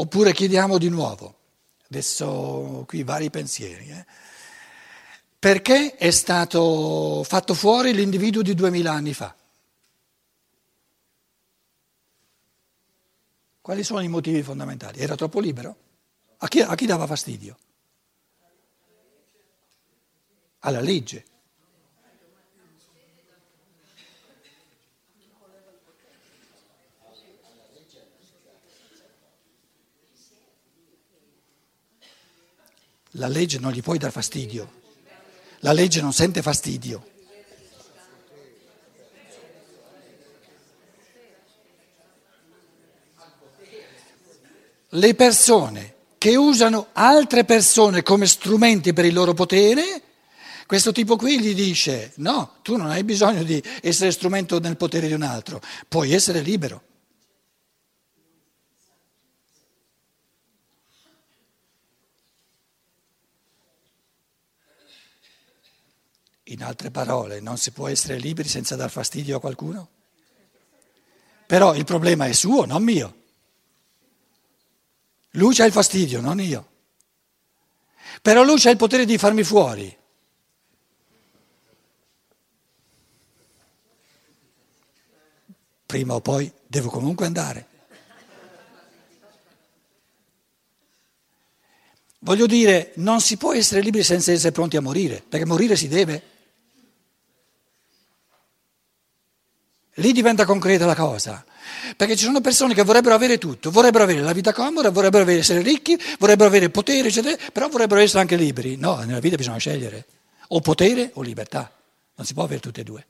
Oppure chiediamo di nuovo, adesso qui vari pensieri, eh? perché è stato fatto fuori l'individuo di duemila anni fa? Quali sono i motivi fondamentali? Era troppo libero? A chi, a chi dava fastidio? Alla legge. La legge non gli puoi dar fastidio, la legge non sente fastidio. Le persone che usano altre persone come strumenti per il loro potere, questo tipo qui gli dice no, tu non hai bisogno di essere strumento nel potere di un altro, puoi essere libero. In altre parole, non si può essere liberi senza dar fastidio a qualcuno? Però il problema è suo, non mio. Lui c'ha il fastidio, non io. Però lui c'ha il potere di farmi fuori. Prima o poi devo comunque andare. Voglio dire, non si può essere liberi senza essere pronti a morire, perché morire si deve. Lì diventa concreta la cosa, perché ci sono persone che vorrebbero avere tutto, vorrebbero avere la vita comoda, vorrebbero essere ricchi, vorrebbero avere potere, eccetera, però vorrebbero essere anche liberi. No, nella vita bisogna scegliere, o potere o libertà, non si può avere tutte e due.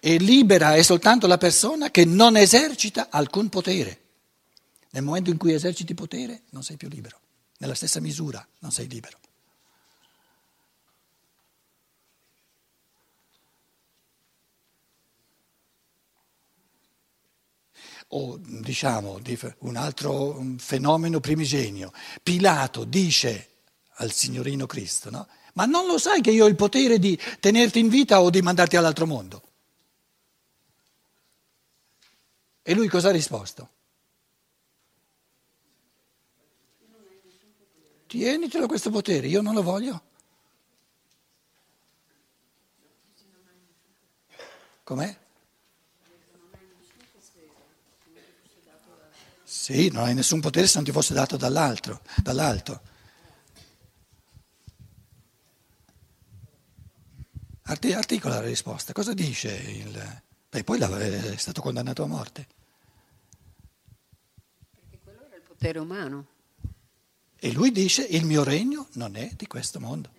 E libera è soltanto la persona che non esercita alcun potere. Nel momento in cui eserciti potere non sei più libero, nella stessa misura non sei libero. O diciamo un altro fenomeno primigenio. Pilato dice al signorino Cristo, no? Ma non lo sai che io ho il potere di tenerti in vita o di mandarti all'altro mondo? E lui cosa ha risposto? Tienitelo questo potere, io non lo voglio. Com'è? Sì, non hai nessun potere se non ti fosse dato dall'altro, dall'alto. Articola la risposta. Cosa dice il... Beh, poi è stato condannato a morte. Perché quello era il potere umano. E lui dice il mio regno non è di questo mondo.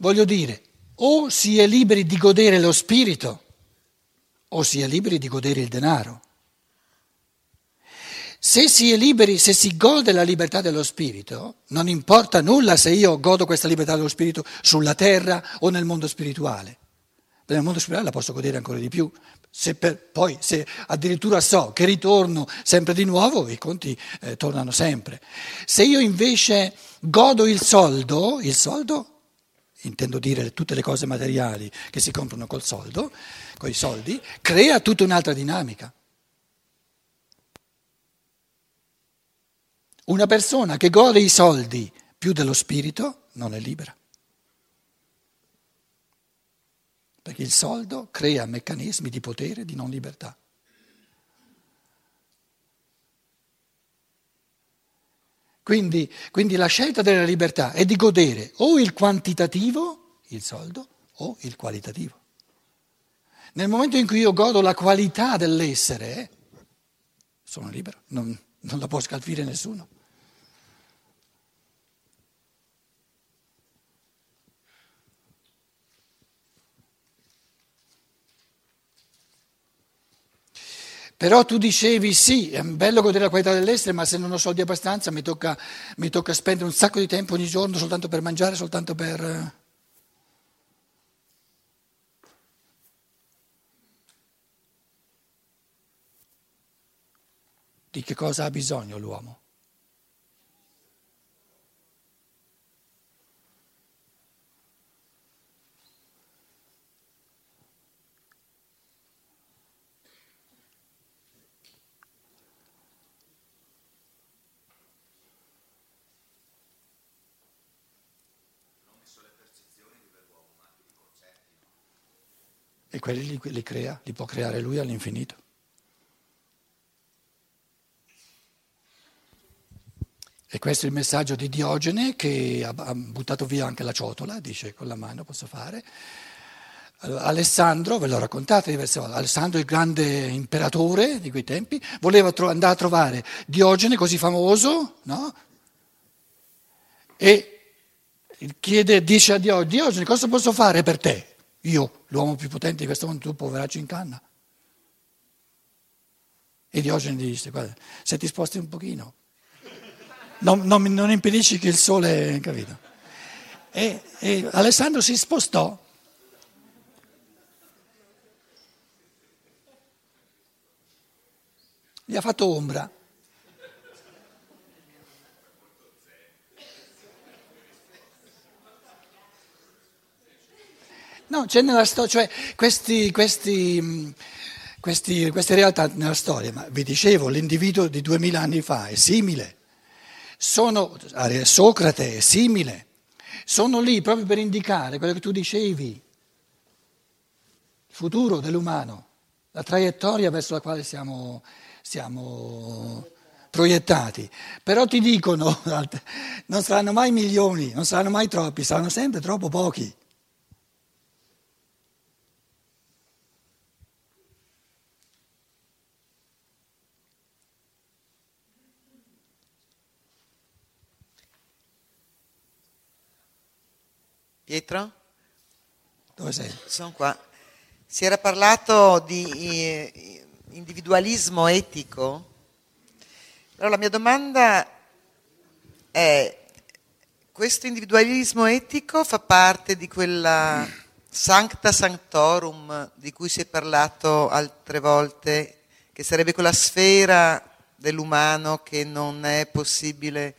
Voglio dire, o si è liberi di godere lo spirito o si è liberi di godere il denaro. Se si è liberi, se si gode la libertà dello spirito, non importa nulla se io godo questa libertà dello spirito sulla terra o nel mondo spirituale. Nel mondo spirituale la posso godere ancora di più. Se per, poi, se addirittura so che ritorno sempre di nuovo, i conti eh, tornano sempre. Se io invece godo il soldo, il soldo, intendo dire tutte le cose materiali che si comprano col soldo, con i soldi, crea tutta un'altra dinamica. Una persona che gode i soldi più dello spirito non è libera. Perché il soldo crea meccanismi di potere, di non libertà. Quindi, quindi, la scelta della libertà è di godere o il quantitativo, il soldo, o il qualitativo. Nel momento in cui io godo la qualità dell'essere, sono libero, non, non la può scalfire nessuno. Però tu dicevi sì, è bello godere la qualità dell'essere, ma se non ho soldi abbastanza mi tocca, mi tocca spendere un sacco di tempo ogni giorno soltanto per mangiare, soltanto per... Eh? Di che cosa ha bisogno l'uomo? E quelli li, li crea, li può creare lui all'infinito. E questo è il messaggio di Diogene che ha, buttato via anche la ciotola, dice con la mano posso fare. Alessandro, ve l'ho raccontato diverse volte, Alessandro il grande imperatore di quei tempi, voleva tro- andare a trovare Diogene così famoso, no? E chiede, dice a Diogene, Diogene cosa posso fare per te? Io, l'uomo più potente di questo mondo, tu poveraccio in canna. E Diogene dice, guarda, se ti sposti un pochino, non, non, non impedisci che il sole, capito? E, e Alessandro si spostò. Gli ha fatto ombra. No, c'è nella storia, cioè questi, questi, questi, queste realtà nella storia, ma vi dicevo, l'individuo di duemila anni fa è simile, sono, Socrate è simile, sono lì proprio per indicare quello che tu dicevi, il futuro dell'umano, la traiettoria verso la quale siamo, siamo proiettati. Però ti dicono, non saranno mai milioni, non saranno mai troppi, saranno sempre troppo pochi. Pietro? Dove sei? Sono qua. Si era parlato di eh, individualismo etico. Allora la mia domanda è, questo individualismo etico fa parte di quella sancta sanctorum di cui si è parlato altre volte, che sarebbe quella sfera dell'umano che non è possibile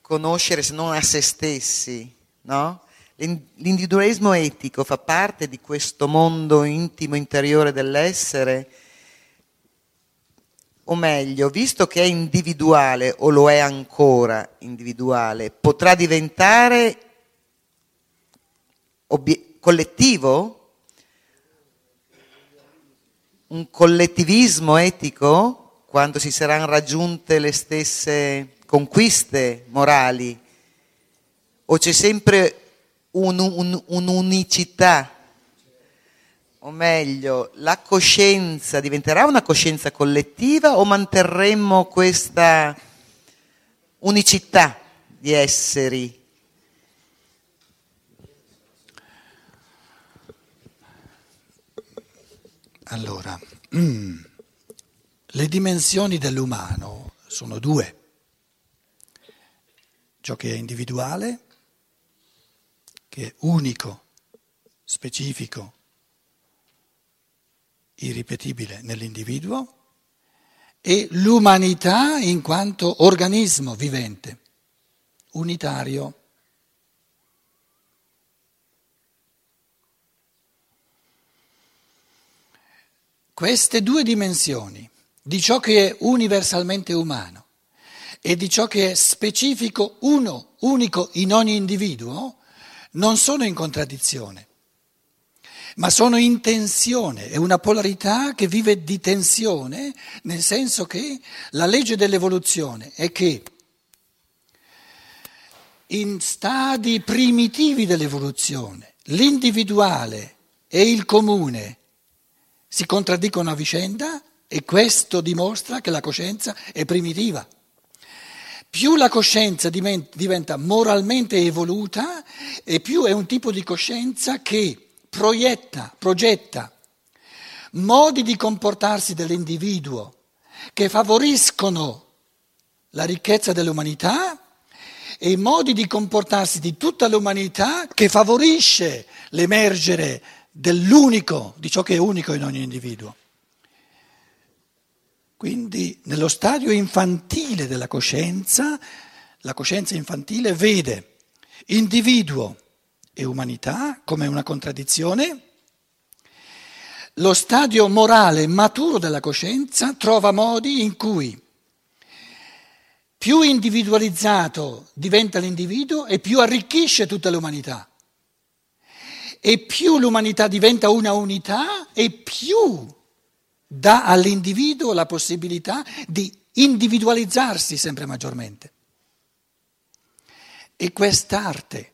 conoscere se non a se stessi, no? L'individualismo etico fa parte di questo mondo intimo interiore dell'essere, o meglio, visto che è individuale o lo è ancora individuale, potrà diventare obie- collettivo? Un collettivismo etico quando si saranno raggiunte le stesse conquiste morali? O c'è sempre un, un, un'unicità, o meglio, la coscienza diventerà una coscienza collettiva o manterremo questa unicità di esseri? Allora, mm, le dimensioni dell'umano sono due, ciò che è individuale che è unico, specifico, irripetibile nell'individuo, e l'umanità in quanto organismo vivente, unitario. Queste due dimensioni di ciò che è universalmente umano e di ciò che è specifico, uno, unico in ogni individuo, non sono in contraddizione, ma sono in tensione, è una polarità che vive di tensione, nel senso che la legge dell'evoluzione è che in stadi primitivi dell'evoluzione l'individuale e il comune si contraddicono a vicenda e questo dimostra che la coscienza è primitiva. Più la coscienza diventa moralmente evoluta e più è un tipo di coscienza che proietta, progetta modi di comportarsi dell'individuo che favoriscono la ricchezza dell'umanità e modi di comportarsi di tutta l'umanità che favorisce l'emergere dell'unico, di ciò che è unico in ogni individuo. Quindi nello stadio infantile della coscienza, la coscienza infantile vede individuo e umanità come una contraddizione. Lo stadio morale maturo della coscienza trova modi in cui più individualizzato diventa l'individuo e più arricchisce tutta l'umanità. E più l'umanità diventa una unità e più dà all'individuo la possibilità di individualizzarsi sempre maggiormente. E quest'arte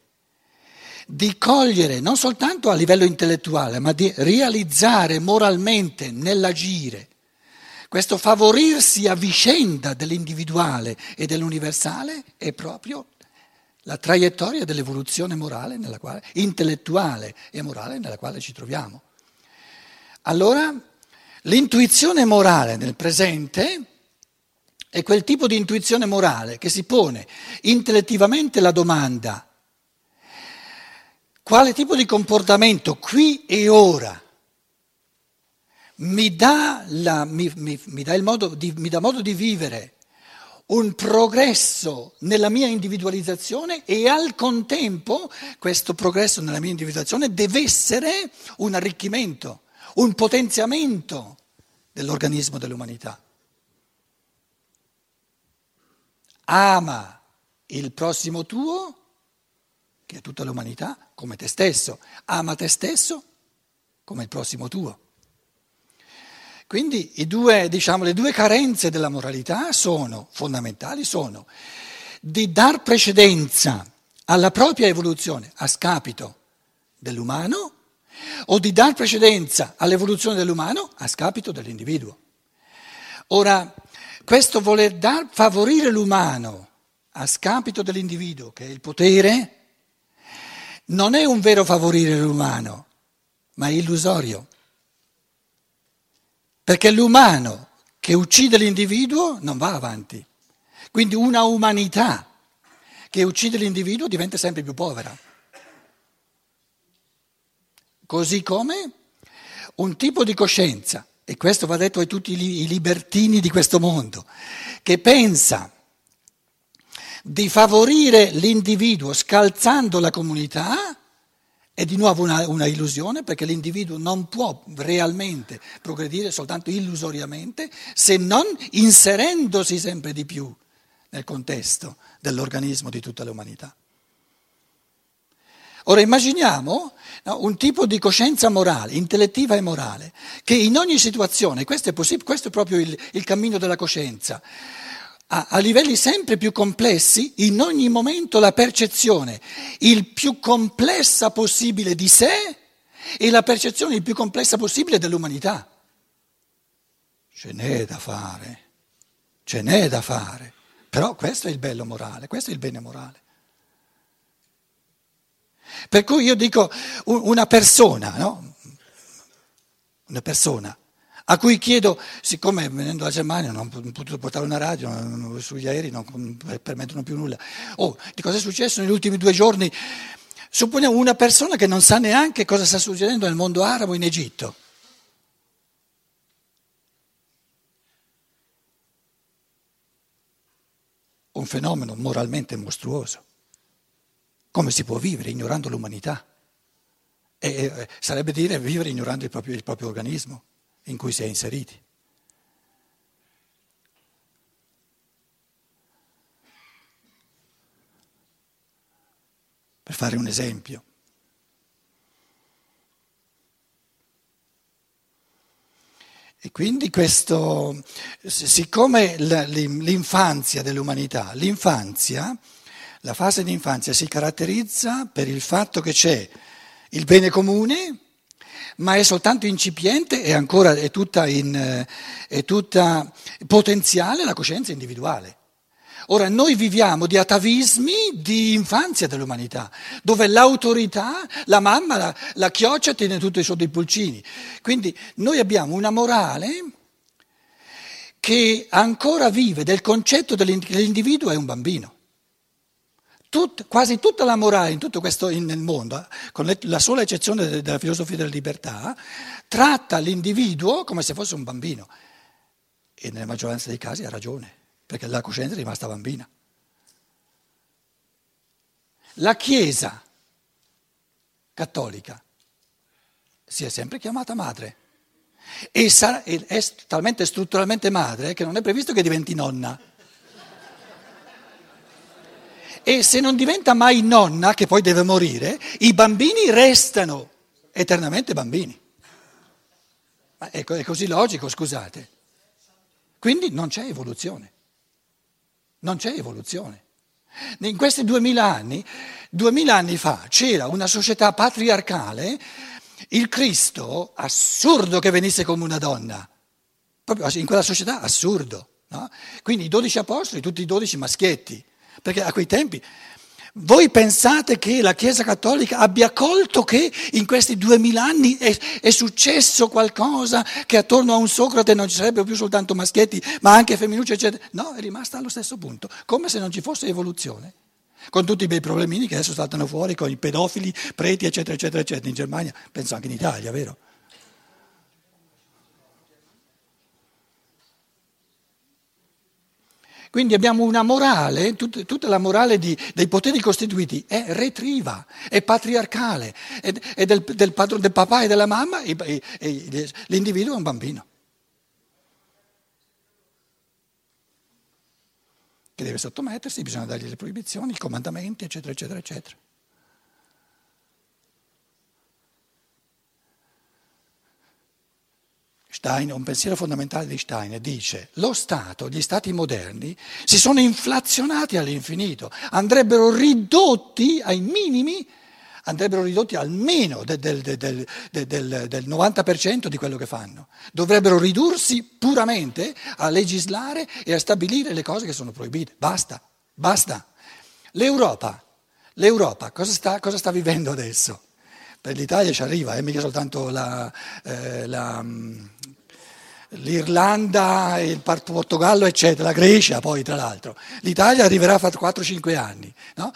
di cogliere non soltanto a livello intellettuale, ma di realizzare moralmente nell'agire questo favorirsi a vicenda dell'individuale e dell'universale è proprio la traiettoria dell'evoluzione morale quale, intellettuale e morale nella quale ci troviamo. Allora, l'intuizione morale nel presente è quel tipo di intuizione morale che si pone intellettivamente la domanda quale tipo di comportamento qui e ora mi dà, la, mi, mi, mi dà modo di, mi dà modo di vivere un progresso nella mia individualizzazione e al contempo questo progresso nella mia individualizzazione deve essere un arricchimento, un potenziamento dell'organismo dell'umanità. Ama il prossimo tuo, che è tutta l'umanità, come te stesso. Ama te stesso come il prossimo tuo. Quindi due, diciamo, le due carenze della moralità sono fondamentali, sono di dar precedenza alla propria evoluzione a scapito dell'umano o di dar precedenza all'evoluzione dell'umano a scapito dell'individuo. Ora, questo voler dar, favorire l'umano a scapito dell'individuo, che è il potere, non è un vero favorire l'umano, ma è illusorio. Perché l'umano che uccide l'individuo non va avanti. Quindi una umanità che uccide l'individuo diventa sempre più povera. Così come un tipo di coscienza, e questo va detto a tutti i libertini di questo mondo, che pensa di favorire l'individuo scalzando la comunità, è di nuovo una, una, illusione perché l'individuo non può realmente progredire soltanto illusoriamente se non inserendosi sempre di più nel contesto dell'organismo di tutta l'umanità. Ora immaginiamo no, un tipo di coscienza morale, intellettiva e morale, che in ogni situazione, questo è, possib- questo è proprio il, il cammino della coscienza, a, a livelli sempre più complessi, in ogni momento la percezione il più complessa possibile di sé e la percezione il più complessa possibile dell'umanità. Ce n'è da fare, ce n'è da fare, però questo è il bello morale, questo è il bene morale. Per cui io dico una persona, no? Una persona a cui chiedo, siccome venendo dalla Germania non ho potuto portare una radio, sugli aerei non permettono più nulla, oh, di cosa è successo negli ultimi due giorni? Supponiamo una persona che non sa neanche cosa sta succedendo nel mondo arabo in Egitto. Un fenomeno moralmente mostruoso. Come si può vivere ignorando l'umanità? E, sarebbe dire vivere ignorando il proprio, il proprio organismo in cui si è inseriti. Per fare un esempio. E quindi questo, siccome l'infanzia dell'umanità, l'infanzia, la fase di infanzia si caratterizza per il fatto che c'è il bene comune, ma è soltanto incipiente e ancora è tutta, in, è tutta potenziale la coscienza individuale. Ora noi viviamo di atavismi di infanzia dell'umanità, dove l'autorità, la mamma, la, la chioccia tiene tutto sotto i pulcini. Quindi noi abbiamo una morale che ancora vive del concetto dell'individuo è un bambino. Tut, quasi tutta la morale in tutto questo nel mondo, con le, la sola eccezione della filosofia della libertà, tratta l'individuo come se fosse un bambino. E nella maggioranza dei casi ha ragione, perché la coscienza è rimasta bambina. La Chiesa cattolica si è sempre chiamata madre e sarà, è talmente strutturalmente madre che non è previsto che diventi nonna. E se non diventa mai nonna, che poi deve morire, i bambini restano eternamente bambini. Ma è così logico, scusate. Quindi non c'è evoluzione. Non c'è evoluzione. In questi duemila anni, duemila anni fa, c'era una società patriarcale, il Cristo, assurdo che venisse come una donna, proprio in quella società, assurdo. No? Quindi i dodici apostoli, tutti i dodici maschietti, perché a quei tempi voi pensate che la Chiesa Cattolica abbia colto che in questi duemila anni è, è, successo qualcosa, che attorno a un Socrate non ci sarebbero più soltanto maschietti, ma anche femminucce, eccetera? No, è rimasta allo stesso punto, come se non ci fosse evoluzione. Con tutti i bei problemini che adesso saltano fuori, con i pedofili, preti, eccetera, eccetera, eccetera, in Germania, penso anche in Italia, vero? Quindi abbiamo una morale, tut, tutta la morale di, dei poteri costituiti è retriva, è patriarcale, è, è del, del, padro, del, papà e della mamma e, e, e l'individuo è un bambino. Che deve sottomettersi, bisogna dargli le proibizioni, i comandamenti, eccetera, eccetera, eccetera. Stein, un pensiero fondamentale di Stein dice lo Stato, gli Stati moderni si sono inflazionati all'infinito, andrebbero ridotti ai minimi, andrebbero ridotti almeno del, del, del, del 90% di quello che fanno, dovrebbero ridursi puramente a legislare e a stabilire le cose che sono proibite, basta, basta. L'Europa, l'Europa cosa sta, cosa sta vivendo adesso? Per l'Italia ci arriva, eh, mica soltanto la, eh, la, mm, l'Irlanda, il Portogallo, eccetera, la Grecia poi tra l'altro. L'Italia arriverà fra 4-5 anni. No?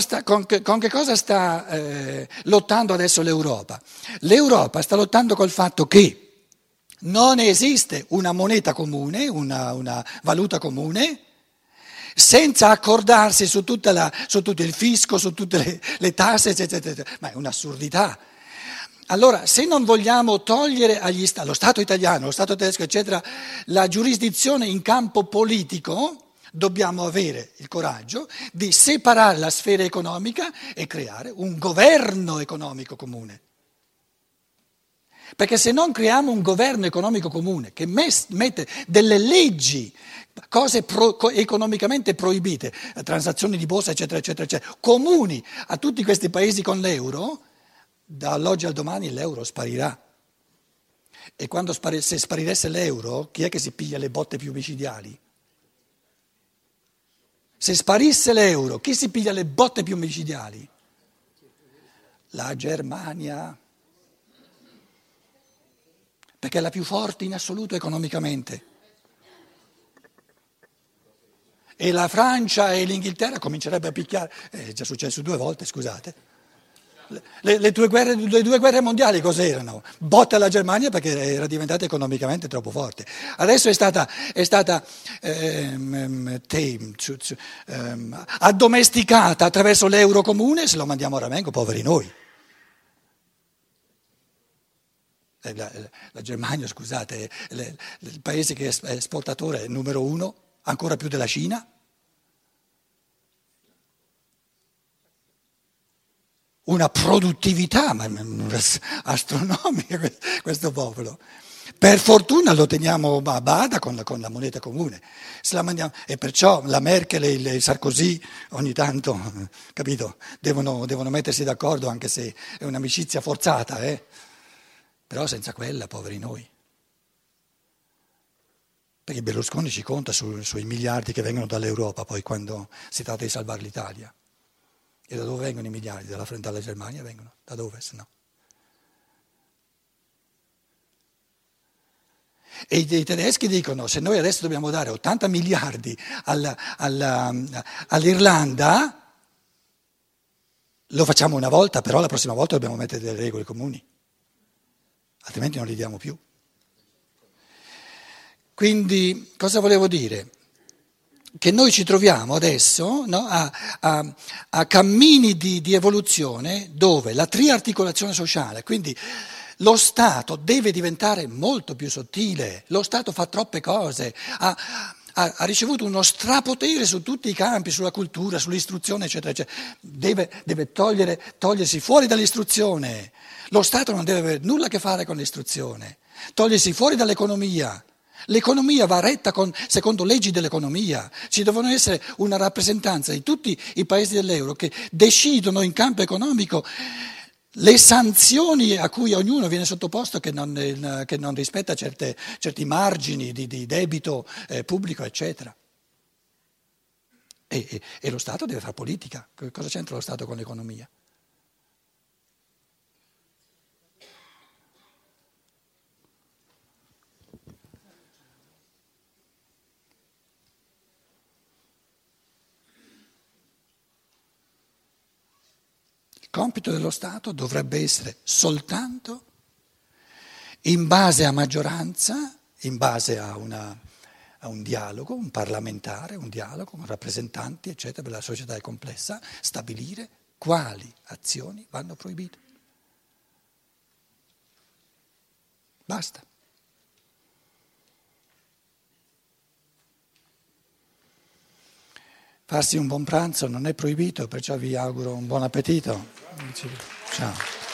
Sta, con, che, con, che, cosa sta eh, lottando adesso l'Europa? L'Europa sta lottando col fatto che non esiste una moneta comune, una, una valuta comune, senza accordarsi su, la, su, tutto il fisco, su tutte le, le tasse, eccetera, eccetera. Ma è un'assurdità. Allora, se non vogliamo togliere agli, allo Stato italiano, allo Stato tedesco, eccetera, la giurisdizione in campo politico, dobbiamo avere il coraggio di separare la sfera economica e creare un governo economico comune. Perché se non creiamo un governo economico comune che mette delle leggi cose pro, economicamente proibite, transazioni di borsa, eccetera, eccetera, eccetera, comuni a tutti questi paesi con l'euro, dall'oggi al domani l'euro sparirà. E quando spari, se spariresse l'euro, chi è che si piglia le botte più micidiali? Se sparisse l'euro, chi si piglia le botte più micidiali? La Germania, perché è la più forte in assoluto economicamente e la Francia e l'Inghilterra comincerebbero a picchiare, è già successo due volte, scusate. Le, le, due guerre, le, due guerre, mondiali cos'erano? Botta alla Germania perché era diventata economicamente troppo forte. Adesso è stata, è stata ehm, tamed, ehm, addomesticata attraverso l'euro comune, se lo mandiamo a ramengo, poveri noi. Eh, la, la Germania, scusate, è il paese che è esportatore numero uno ancora più della Cina? Una produttività astronomica questo popolo. Per fortuna lo teniamo a bada con la, con la moneta comune. La e perciò la Merkel e il Sarkozy ogni tanto, capito, devono, devono mettersi d'accordo anche se è un'amicizia forzata, eh? Però senza quella, poveri noi. Perché Berlusconi ci conta su, sui miliardi che vengono dall'Europa poi quando si tratta di salvare l'Italia. E da dove vengono i miliardi? Dalla, dalla Germania vengono? Da dove se no? E i, i tedeschi dicono se noi adesso dobbiamo dare 80 miliardi alla, alla, all'Irlanda, lo facciamo una volta, però la prossima volta dobbiamo mettere delle regole comuni, altrimenti non li diamo più. Quindi cosa volevo dire? Che noi ci troviamo adesso no, a, a, a, cammini di, di evoluzione dove la triarticolazione sociale, quindi lo Stato deve diventare molto più sottile, lo Stato fa troppe cose, ha, ha, ha, ricevuto uno strapotere su tutti i campi, sulla cultura, sull'istruzione, eccetera, eccetera. Deve, deve togliere, togliersi fuori dall'istruzione. Lo Stato non deve avere nulla a che fare con l'istruzione, togliersi fuori dall'economia. L'economia va retta con, secondo leggi dell'economia, ci devono essere una rappresentanza di tutti i paesi dell'euro che decidono in campo economico le sanzioni a cui ognuno viene sottoposto che non, che non rispetta certe, certi margini di, di debito eh, pubblico, eccetera. E, e, e lo Stato deve fare politica. Cosa c'entra lo Stato con l'economia? Compito dello Stato dovrebbe essere soltanto in base a maggioranza, in base a, una, a, un dialogo, un parlamentare, un dialogo con rappresentanti, eccetera, per la società è complessa, stabilire quali azioni vanno proibite. Basta. Farsi un buon pranzo non è proibito, perciò vi auguro un buon appetito. Ciao.